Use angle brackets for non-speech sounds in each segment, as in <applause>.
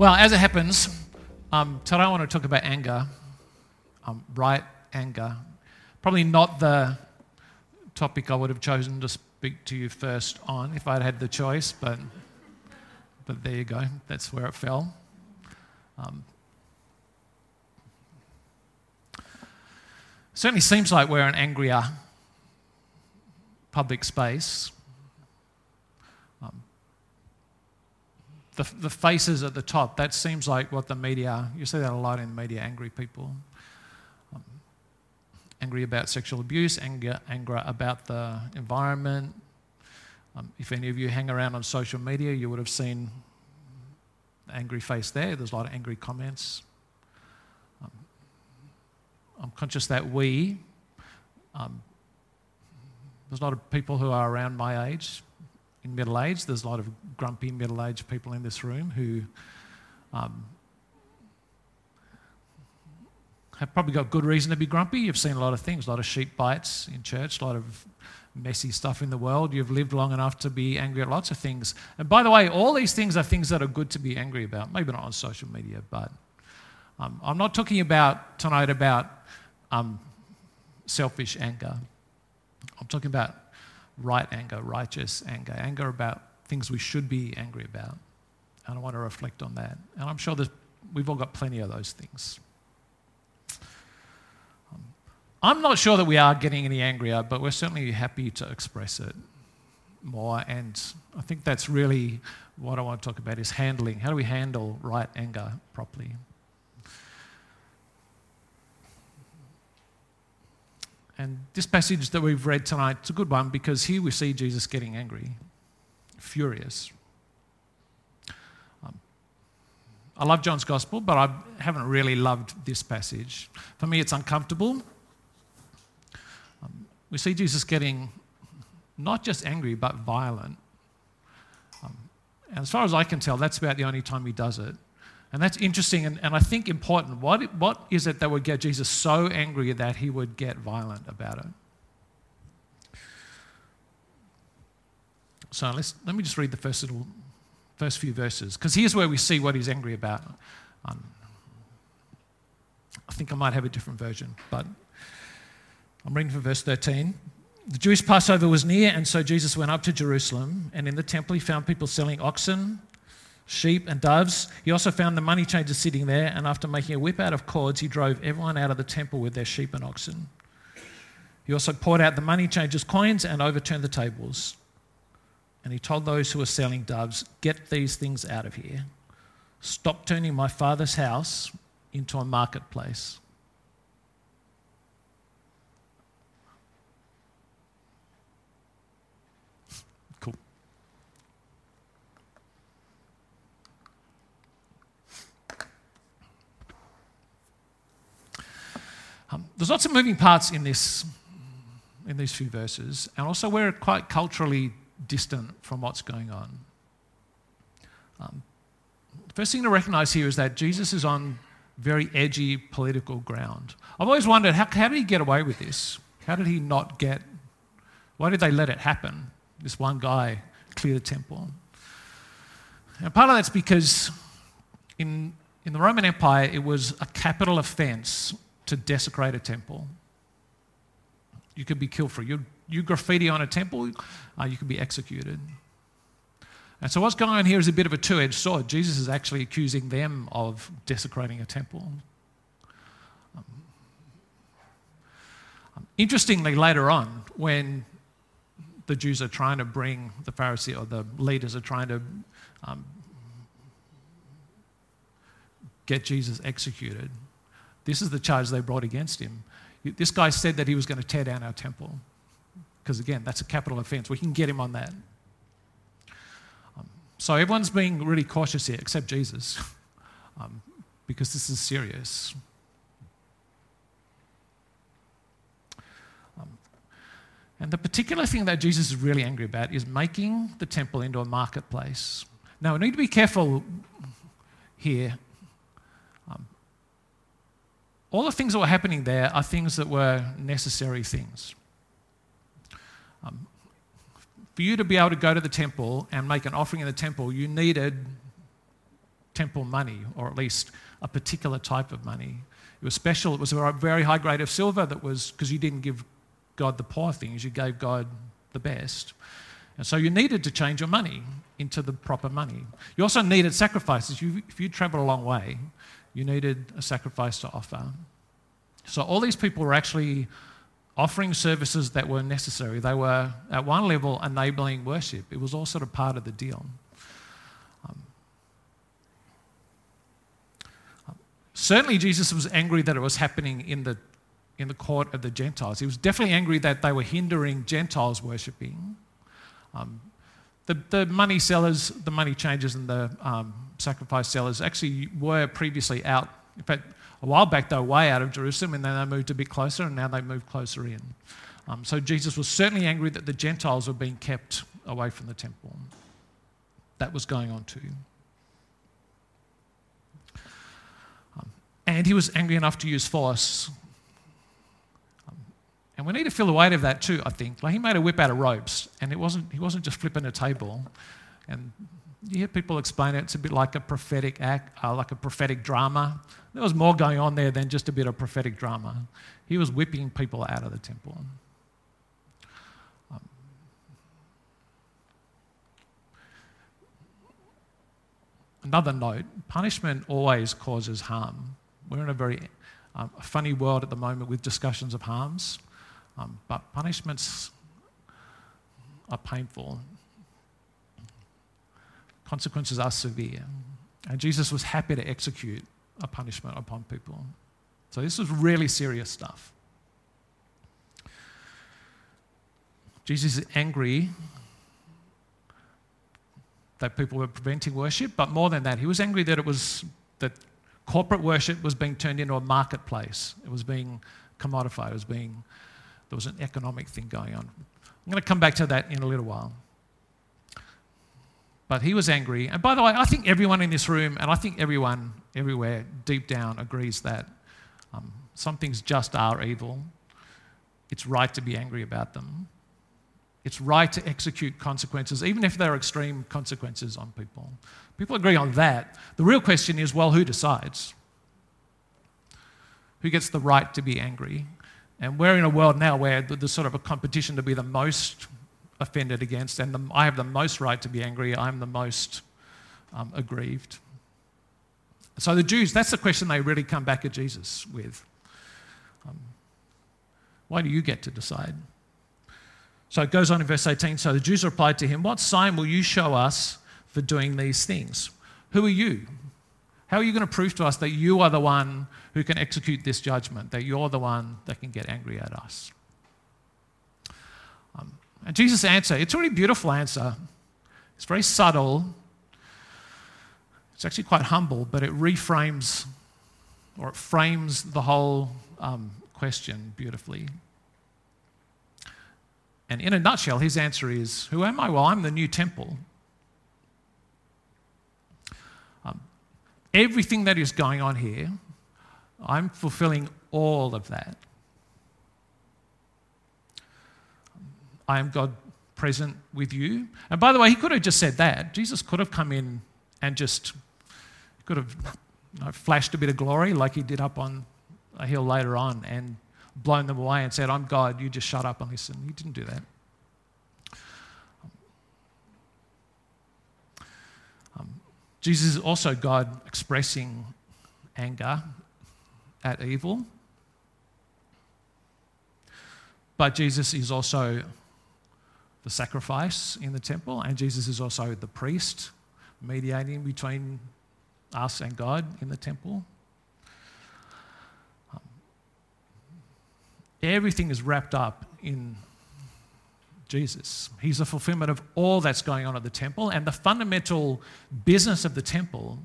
Well, as it happens, um, today I want to talk about anger, um, right anger. Probably not the topic I would have chosen to speak to you first on if I'd had the choice, but, but there you go. That's where it fell. Um, certainly seems like we're an angrier public space. The, the faces at the top, that seems like what the media, you see that a lot in the media, angry people. Um, angry about sexual abuse, anger, anger about the environment. Um, if any of you hang around on social media, you would have seen the angry face there. There's a lot of angry comments. Um, I'm conscious that we, um, there's a lot of people who are around my age, in middle age. There's a lot of grumpy middle aged people in this room who um, have probably got good reason to be grumpy. You've seen a lot of things, a lot of sheep bites in church, a lot of messy stuff in the world. You've lived long enough to be angry at lots of things. And by the way, all these things are things that are good to be angry about. Maybe not on social media, but um, I'm not talking about tonight about um, selfish anger. I'm talking about right anger, righteous anger, anger about things we should be angry about. And I want to reflect on that. And I'm sure that we've all got plenty of those things. Um, I'm not sure that we are getting any angrier, but we're certainly happy to express it more. And I think that's really what I want to talk about is handling. How do we handle right anger properly? And this passage that we've read tonight, it's a good one because here we see Jesus getting angry, furious. Um, I love John's gospel, but I haven't really loved this passage. For me, it's uncomfortable. Um, we see Jesus getting not just angry, but violent. Um, and as far as I can tell, that's about the only time he does it. And that's interesting and, and I think important. What, what is it that would get Jesus so angry that he would get violent about it? So let's, let me just read the first, little, first few verses, because here's where we see what he's angry about. Um, I think I might have a different version, but I'm reading from verse 13. The Jewish Passover was near, and so Jesus went up to Jerusalem, and in the temple he found people selling oxen sheep, and doves. He also found the money changers sitting there, and after making a whip out of cords, he drove everyone out of the temple with their sheep and oxen. He also poured out the money changers' coins and overturned the tables. And he told those who were selling doves, Get these things out of here. Stop turning my father's house into a marketplace. Um, there's lots of moving parts in this, in these few verses, and also we're quite culturally distant from what's going on. Um, first thing to recognize here is that Jesus is on very edgy political ground. I've always wondered how, how did he get away with this? How did he not get? Why did they let it happen? This one guy clear the temple. And part of that's because in, in the Roman Empire, it was a capital offense to desecrate a temple. You could be killed for it. You, you graffiti on a temple, uh, you could be executed. And so, what's going on here is a bit of a two edged sword. Jesus is actually accusing them of desecrating a temple. Um, interestingly, later on, when the Jews are trying to bring the Pharisee or the leaders are trying to um, get Jesus executed, this is the charge they brought against him. This guy said that he was going to tear down our temple. Because again, that's a capital offense. We can get him on that. Um, so everyone's being really cautious here, except Jesus. Um, because this is serious. Um, and the particular thing that Jesus is really angry about is making the temple into a marketplace. Now, we need to be careful here. All the things that were happening there are things that were necessary things. Um, for you to be able to go to the temple and make an offering in the temple, you needed temple money, or at least a particular type of money. It was special, it was a very high grade of silver that was because you didn't give God the poor things, you gave God the best. And so you needed to change your money into the proper money. You also needed sacrifices. You, if you traveled a long way, you needed a sacrifice to offer. So all these people were actually offering services that were necessary. They were, at one level, enabling worship. It was all sort of part of the deal. Um, certainly, Jesus was angry that it was happening in the, in the court of the Gentiles. He was definitely angry that they were hindering Gentiles worshipping. Um, the, the money sellers, the money changers, and the um, sacrifice sellers actually were previously out. In fact, a while back they were way out of Jerusalem, and then they moved a bit closer, and now they moved closer in. Um, so Jesus was certainly angry that the Gentiles were being kept away from the temple. That was going on too. Um, and he was angry enough to use force and we need to feel the weight of that too, I think. Like he made a whip out of ropes, and it wasn't, he wasn't just flipping a table. And you hear people explain it, it's a bit like a prophetic act, uh, like a prophetic drama. There was more going on there than just a bit of prophetic drama. He was whipping people out of the temple. Um, another note punishment always causes harm. We're in a very um, funny world at the moment with discussions of harms. Um, but punishments are painful. Consequences are severe. And Jesus was happy to execute a punishment upon people. So this was really serious stuff. Jesus is angry that people were preventing worship, but more than that, he was angry that it was that corporate worship was being turned into a marketplace. It was being commodified. It was being there was an economic thing going on. I'm going to come back to that in a little while. But he was angry. And by the way, I think everyone in this room, and I think everyone everywhere deep down agrees that um, some things just are evil. It's right to be angry about them. It's right to execute consequences, even if they're extreme consequences on people. People agree on that. The real question is well, who decides? Who gets the right to be angry? And we're in a world now where there's sort of a competition to be the most offended against, and the, I have the most right to be angry. I'm the most um, aggrieved. So the Jews, that's the question they really come back at Jesus with. Um, why do you get to decide? So it goes on in verse 18. So the Jews replied to him, What sign will you show us for doing these things? Who are you? How are you going to prove to us that you are the one who can execute this judgment, that you're the one that can get angry at us? Um, and Jesus' answer, it's a really beautiful answer. It's very subtle. It's actually quite humble, but it reframes or it frames the whole um, question beautifully. And in a nutshell, his answer is Who am I? Well, I'm the new temple. everything that is going on here, I'm fulfilling all of that. I am God present with you. And by the way, he could have just said that. Jesus could have come in and just could have you know, flashed a bit of glory like he did up on a hill later on and blown them away and said, I'm God, you just shut up and listen. He didn't do that. Um, Jesus is also God expressing anger at evil. But Jesus is also the sacrifice in the temple, and Jesus is also the priest mediating between us and God in the temple. Um, everything is wrapped up in Jesus. He's the fulfillment of all that's going on at the temple. And the fundamental business of the temple,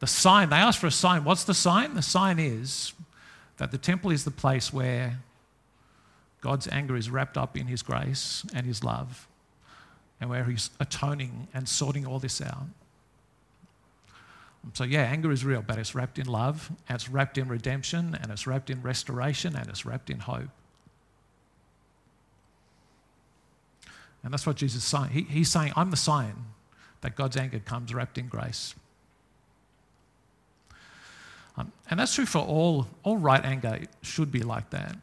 the sign, they asked for a sign. What's the sign? The sign is that the temple is the place where God's anger is wrapped up in his grace and his love, and where he's atoning and sorting all this out. So, yeah, anger is real, but it's wrapped in love, and it's wrapped in redemption, and it's wrapped in restoration, and it's wrapped in hope. And that's what Jesus is saying. He, he's saying, I'm the sign that God's anger comes wrapped in grace. Um, and that's true for all, all right anger, should be like that.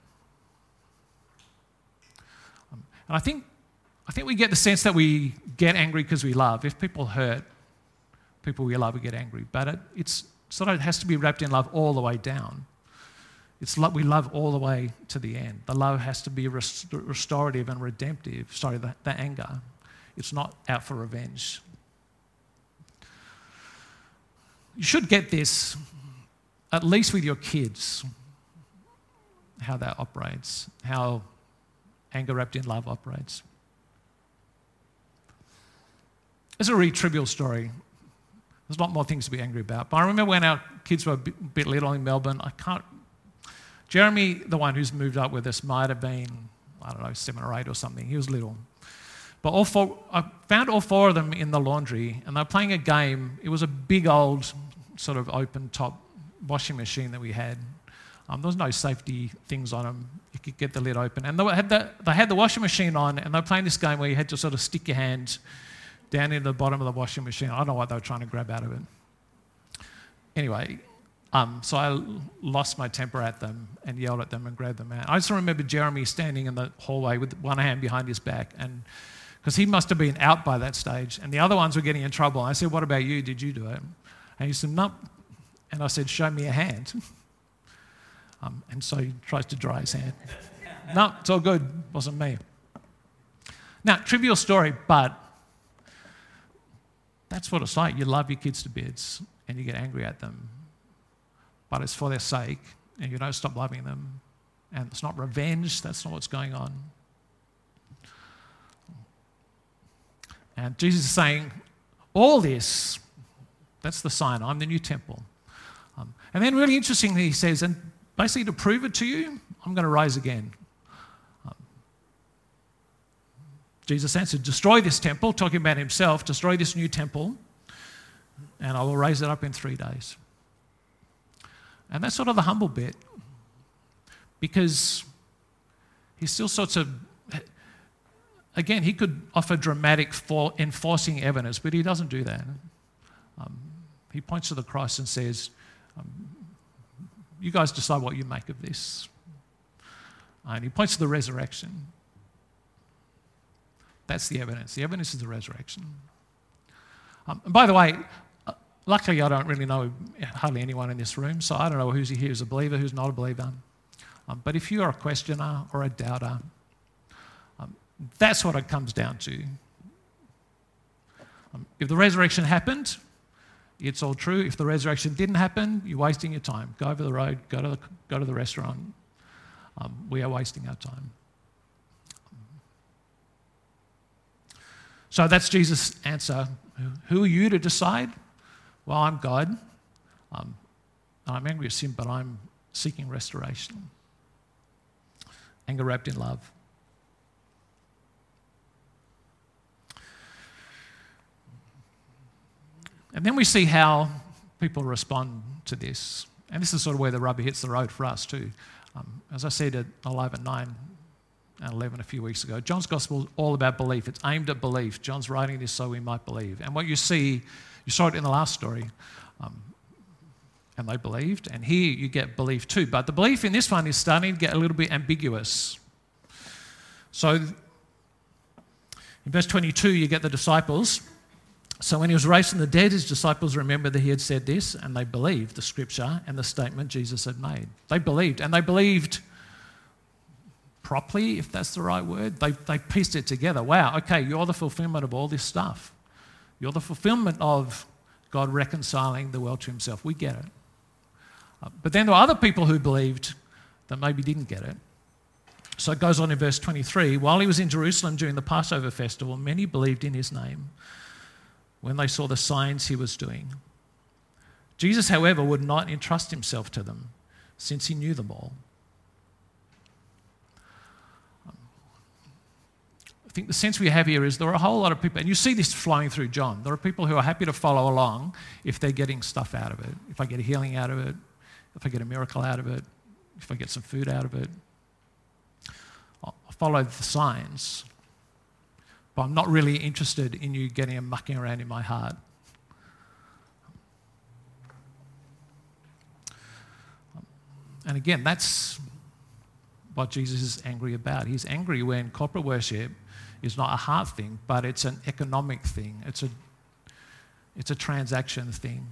Um, and I think, I think we get the sense that we get angry because we love. If people hurt, people we love, we get angry. But it, it's sort of it has to be wrapped in love all the way down. It's we love all the way to the end. The love has to be rest- restorative and redemptive. Sorry, the, the anger. It's not out for revenge. You should get this, at least with your kids, how that operates, how anger wrapped in love operates. It's a really trivial story. There's a lot more things to be angry about. But I remember when our kids were a bit, bit little in Melbourne, I can't Jeremy, the one who's moved up with us, might have been, I don't know, seven or eight or something. He was little. But all four, I found all four of them in the laundry, and they were playing a game. It was a big old, sort of open top washing machine that we had. Um, there was no safety things on them. You could get the lid open. And they had, the, they had the washing machine on, and they were playing this game where you had to sort of stick your hand down into the bottom of the washing machine. I don't know what they were trying to grab out of it. Anyway, um, so I lost my temper at them and yelled at them and grabbed them out. I just remember Jeremy standing in the hallway with one hand behind his back, and because he must have been out by that stage, and the other ones were getting in trouble. I said, "What about you? Did you do it?" And he said, "No." And I said, "Show me a hand." <laughs> Um, and so he tries to dry his hand. no, it's all good. It wasn't me. Now, trivial story, but that's what it's like. You love your kids to bits and you get angry at them but it's for their sake, and you don't stop loving them. And it's not revenge, that's not what's going on. And Jesus is saying, all this, that's the sign. I'm the new temple. Um, and then, really interestingly, he says, and basically to prove it to you, I'm going to rise again. Jesus answered, Destroy this temple, talking about himself, destroy this new temple, and I will raise it up in three days. And that's sort of the humble bit because he still sorts of, again, he could offer dramatic for enforcing evidence, but he doesn't do that. Um, he points to the cross and says, um, You guys decide what you make of this. And he points to the resurrection. That's the evidence. The evidence is the resurrection. Um, and by the way, Luckily, I don't really know hardly anyone in this room, so I don't know who's here who's a believer, who's not a believer. Um, but if you're a questioner or a doubter, um, that's what it comes down to. Um, if the resurrection happened, it's all true. If the resurrection didn't happen, you're wasting your time. Go over the road, go to the, go to the restaurant. Um, we are wasting our time. So that's Jesus' answer. Who are you to decide? Well, I'm God. Um, I'm angry at sin, but I'm seeking restoration. Anger wrapped in love. And then we see how people respond to this. And this is sort of where the rubber hits the road for us, too. Um, as I said at Alive at 9 and 11 a few weeks ago, John's gospel is all about belief. It's aimed at belief. John's writing this so we might believe. And what you see you saw it in the last story. Um, and they believed. And here you get belief too. But the belief in this one is starting to get a little bit ambiguous. So in verse 22, you get the disciples. So when he was raised from the dead, his disciples remembered that he had said this, and they believed the scripture and the statement Jesus had made. They believed, and they believed properly, if that's the right word. They, they pieced it together. Wow, okay, you're the fulfillment of all this stuff. You're the fulfillment of God reconciling the world to himself. We get it. Uh, but then there were other people who believed that maybe didn't get it. So it goes on in verse 23 while he was in Jerusalem during the Passover festival, many believed in his name when they saw the signs he was doing. Jesus, however, would not entrust himself to them since he knew them all. I think the sense we have here is there are a whole lot of people, and you see this flowing through John. There are people who are happy to follow along if they're getting stuff out of it. If I get a healing out of it, if I get a miracle out of it, if I get some food out of it, I'll follow the signs. But I'm not really interested in you getting a mucking around in my heart. And again, that's what Jesus is angry about. He's angry when corporate worship is not a heart thing, but it's an economic thing, it's a, it's a transaction thing.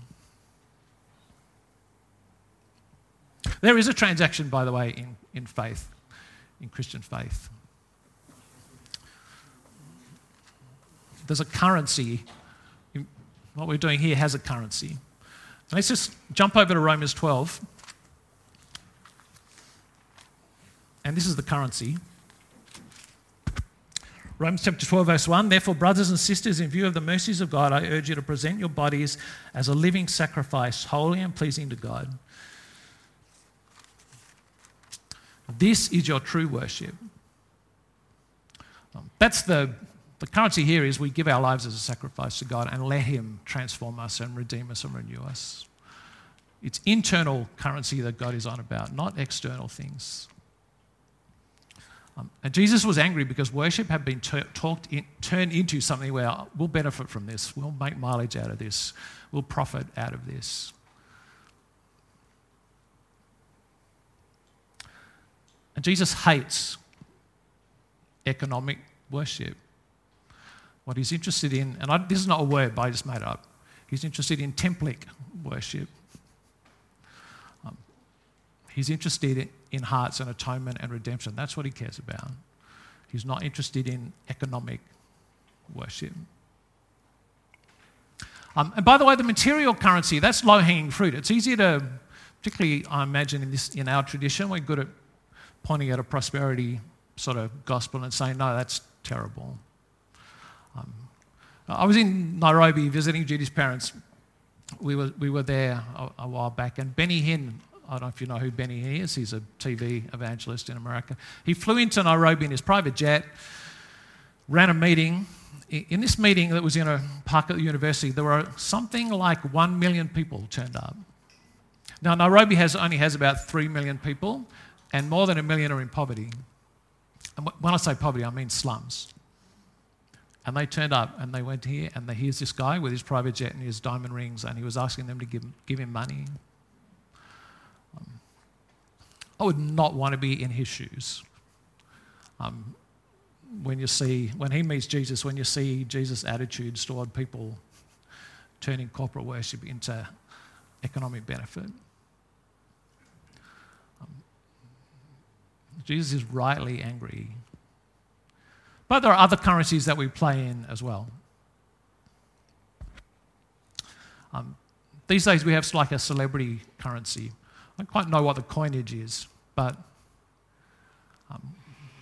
There is a transaction, by the way, in, in faith, in Christian faith. There's a currency. What we're doing here has a currency. Let's just jump over to Romans 12. And this is the currency. Romans chapter 12, verse 1 Therefore, brothers and sisters, in view of the mercies of God, I urge you to present your bodies as a living sacrifice, holy and pleasing to God. This is your true worship. That's the, the currency here is we give our lives as a sacrifice to God and let Him transform us and redeem us and renew us. It's internal currency that God is on about, not external things. Um, and Jesus was angry because worship had been ter- talked in, turned into something where we'll benefit from this, we'll make mileage out of this, we'll profit out of this. And Jesus hates economic worship. What he's interested in, and I, this is not a word, but I just made it up. He's interested in templic worship. Um, he's interested in hearts and atonement and redemption. That's what he cares about. He's not interested in economic worship. Um, and by the way, the material currency, that's low hanging fruit. It's easier to, particularly, I imagine, in, this, in our tradition, we're good at pointing at a prosperity sort of gospel and saying, no, that's terrible. Um, I was in Nairobi visiting Judy's parents. We were, we were there a, a, while back, and Benny Hinn, I don't know if you know who Benny Hinn is, he's a TV evangelist in America. He flew into Nairobi in his private jet, ran a meeting. In this meeting that was in a park at the university, there were something like one million people turned up. Now, Nairobi has, only has about three million people, and more than a million are in poverty. And when I say poverty, I mean slums. And they turned up and they went here, and here's this guy with his private jet and his diamond rings, and he was asking them to give, give him money. Um, I would not want to be in his shoes. Um, when you see, when he meets Jesus, when you see Jesus' attitudes toward people turning corporate worship into economic benefit. Jesus is rightly angry. But there are other currencies that we play in as well. Um, these days we have like a celebrity currency. I don't quite know what the coinage is, but um,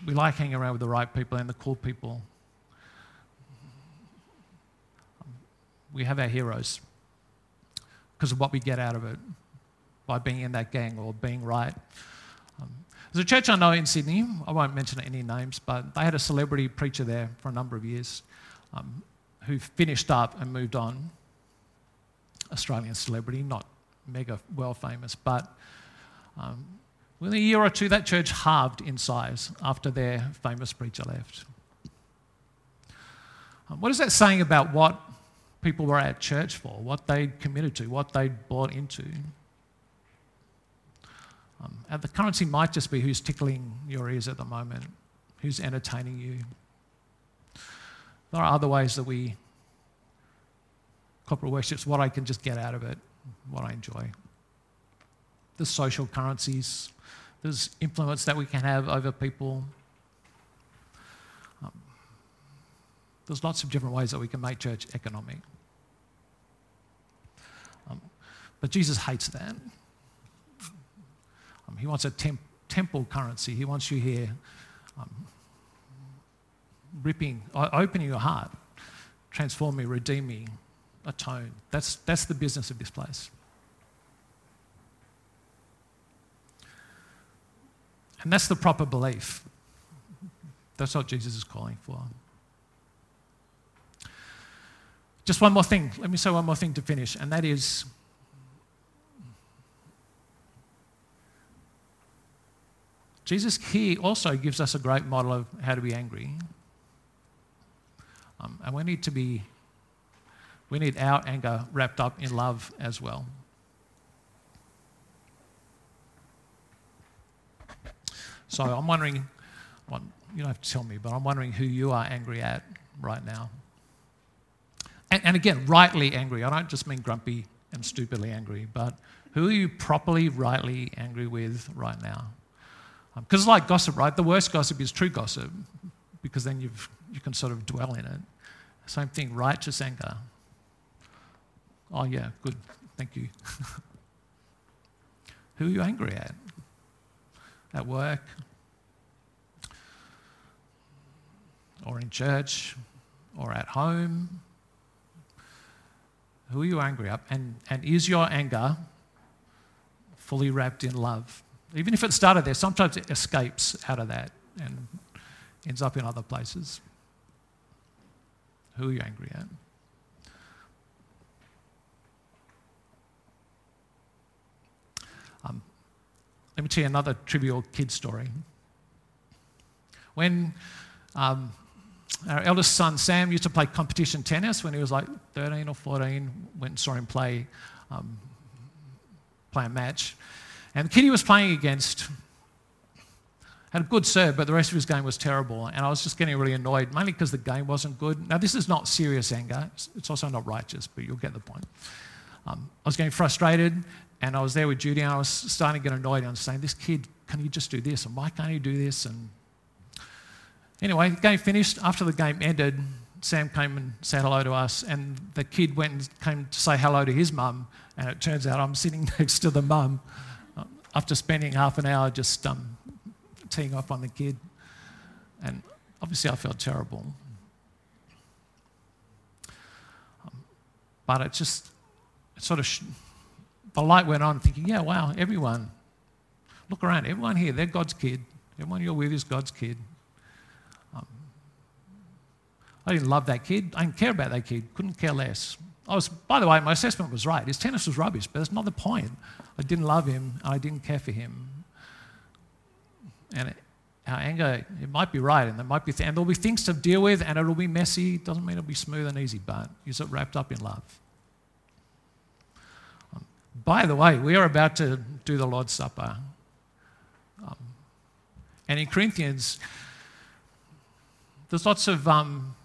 we like hanging around with the right people and the cool people. We have our heroes because of what we get out of it by being in that gang or being right. There's a church I know in Sydney, I won't mention any names, but they had a celebrity preacher there for a number of years um, who finished up and moved on. Australian celebrity, not mega well famous, but um, within a year or two, that church halved in size after their famous preacher left. Um, what is that saying about what people were at church for, what they committed to, what they bought into? Um, and the currency might just be who's tickling your ears at the moment, who's entertaining you. There are other ways that we, corporate worship's what I can just get out of it, what I enjoy. There's social currencies, there's influence that we can have over people. Um, there's lots of different ways that we can make church economic. Um, but Jesus hates that. Um, he wants a temp- temple currency. He wants you here um, ripping, opening your heart, transforming, redeeming, atone. That's, that's the business of this place. And that's the proper belief. That's what Jesus is calling for. Just one more thing. Let me say one more thing to finish, and that is Jesus here also gives us a great model of how to be angry. Um, and we need to be, we need our anger wrapped up in love as well. So I'm wondering, well, you don't have to tell me, but I'm wondering who you are angry at right now. And, and again, rightly angry. I don't just mean grumpy and stupidly angry, but who are you properly, rightly angry with right now? Because um, it's like gossip, right? The worst gossip is true gossip, because then you've, you can sort of dwell in it. Same thing, righteous anger. Oh, yeah, good. Thank you. <laughs> Who are you angry at? At work? Or in church? Or at home? Who are you angry at? And, and is your anger fully wrapped in love? Even if it started there, sometimes it escapes out of that and ends up in other places. Who are you angry at? Um, let me tell you another trivial kid story. When um, our eldest son Sam used to play competition tennis when he was like 13 or 14, went and saw him play, um, play a match. And the kid he was playing against had a good serve, but the rest of his game was terrible. And I was just getting really annoyed, mainly because the game wasn't good. Now, this is not serious anger, it's also not righteous, but you'll get the point. Um, I was getting frustrated, and I was there with Judy, and I was starting to get annoyed. And I was saying, This kid, can you just do this? And why can't he do this? And anyway, the game finished. After the game ended, Sam came and said hello to us, and the kid went and came to say hello to his mum. And it turns out I'm sitting <laughs> next to the mum after spending half an hour just um, teeing off on the kid. And obviously, I felt terrible. Um, but it just it sort of, sh- the light went on, thinking, yeah, wow, everyone, look around, everyone here, they're God's kid. Everyone you're with is God's kid. Um, I didn't love that kid. I didn't care about that kid. Couldn't care less. I was, by the way, my assessment was right. His tennis was rubbish, but that's not the point. I didn't love him, I didn't care for him. And it, our anger, it might be right, and there might be, th- and there'll be things to deal with, and it'll be messy. Doesn't mean it'll be smooth and easy, but is it wrapped up in love? Um, by the way, we are about to do the Lord's Supper. Um, and in Corinthians, there's lots of um,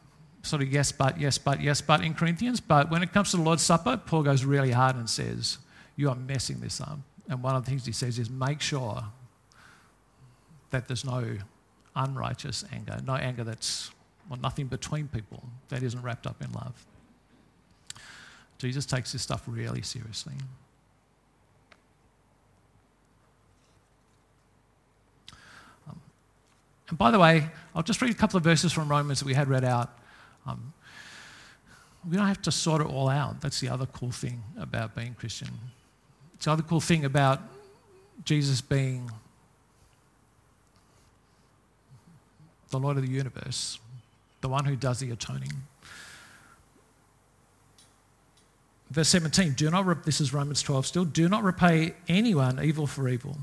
sort of yes, but, yes, but, yes, but in Corinthians. But when it comes to the Lord's Supper, Paul goes really hard and says, You are messing this up. And one of the things he says is, Make sure that there's no unrighteous anger, no anger that's, well, nothing between people that isn't wrapped up in love. Jesus takes this stuff really seriously. Um, and by the way, I'll just read a couple of verses from Romans that we had read out. Um, we don't have to sort it all out. That's the other cool thing about being Christian. It's the other cool thing about Jesus being the Lord of the universe, the one who does the atoning. Verse 17, do not, this is Romans 12 still, do not repay anyone evil for evil.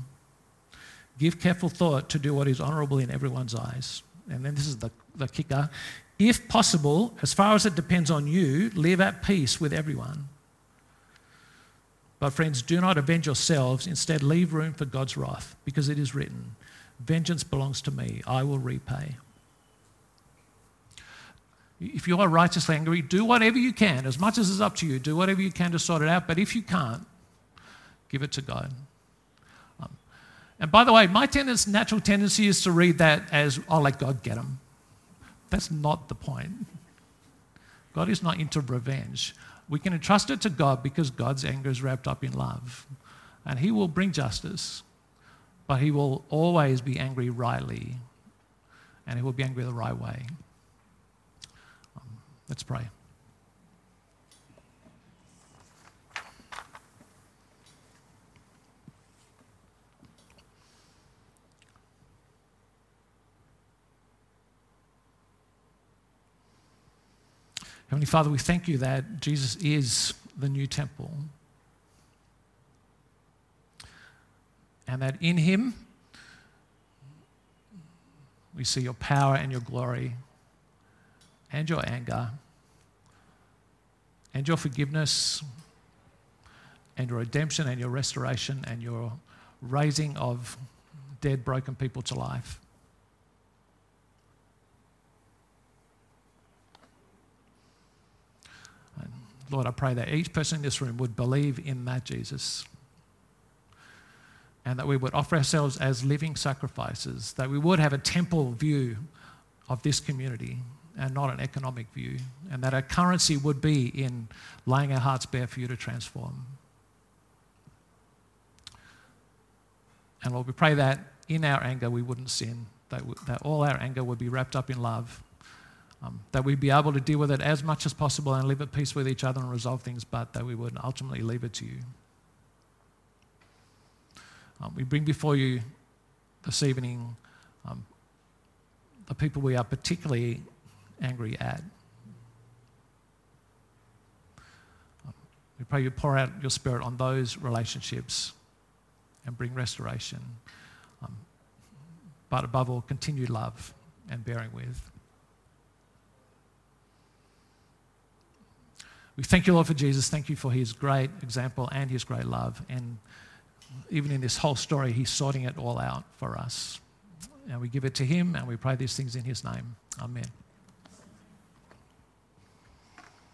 Give careful thought to do what is honourable in everyone's eyes. And then this is the, the kicker. If possible, as far as it depends on you, live at peace with everyone. But, friends, do not avenge yourselves. Instead, leave room for God's wrath, because it is written, Vengeance belongs to me, I will repay. If you are righteously angry, do whatever you can, as much as is up to you, do whatever you can to sort it out. But if you can't, give it to God. Um, and by the way, my tendency, natural tendency is to read that as, I'll let God get them. That's not the point. God is not into revenge. We can entrust it to God because God's anger is wrapped up in love. And He will bring justice, but He will always be angry rightly, and He will be angry the right way. Um, let's pray. Heavenly Father, we thank you that Jesus is the new temple. And that in him we see your power and your glory and your anger and your forgiveness and your redemption and your restoration and your raising of dead, broken people to life. Lord, I pray that each person in this room would believe in that Jesus and that we would offer ourselves as living sacrifices, that we would have a temple view of this community and not an economic view, and that our currency would be in laying our hearts bare for you to transform. And Lord, we pray that in our anger we wouldn't sin, that, that all our anger would be wrapped up in love, um, that we'd be able to deal with it as much as possible and live at peace with each other and resolve things, but that we would ultimately leave it to you. Um, we bring before you this evening um, the people we are particularly angry at. Um, we pray you pour out your spirit on those relationships and bring restoration. Um, but above all, continued love and bearing with. We thank you, Lord, for Jesus. Thank you for his great example and his great love. And even in this whole story, he's sorting it all out for us. And we give it to him and we pray these things in his name. Amen.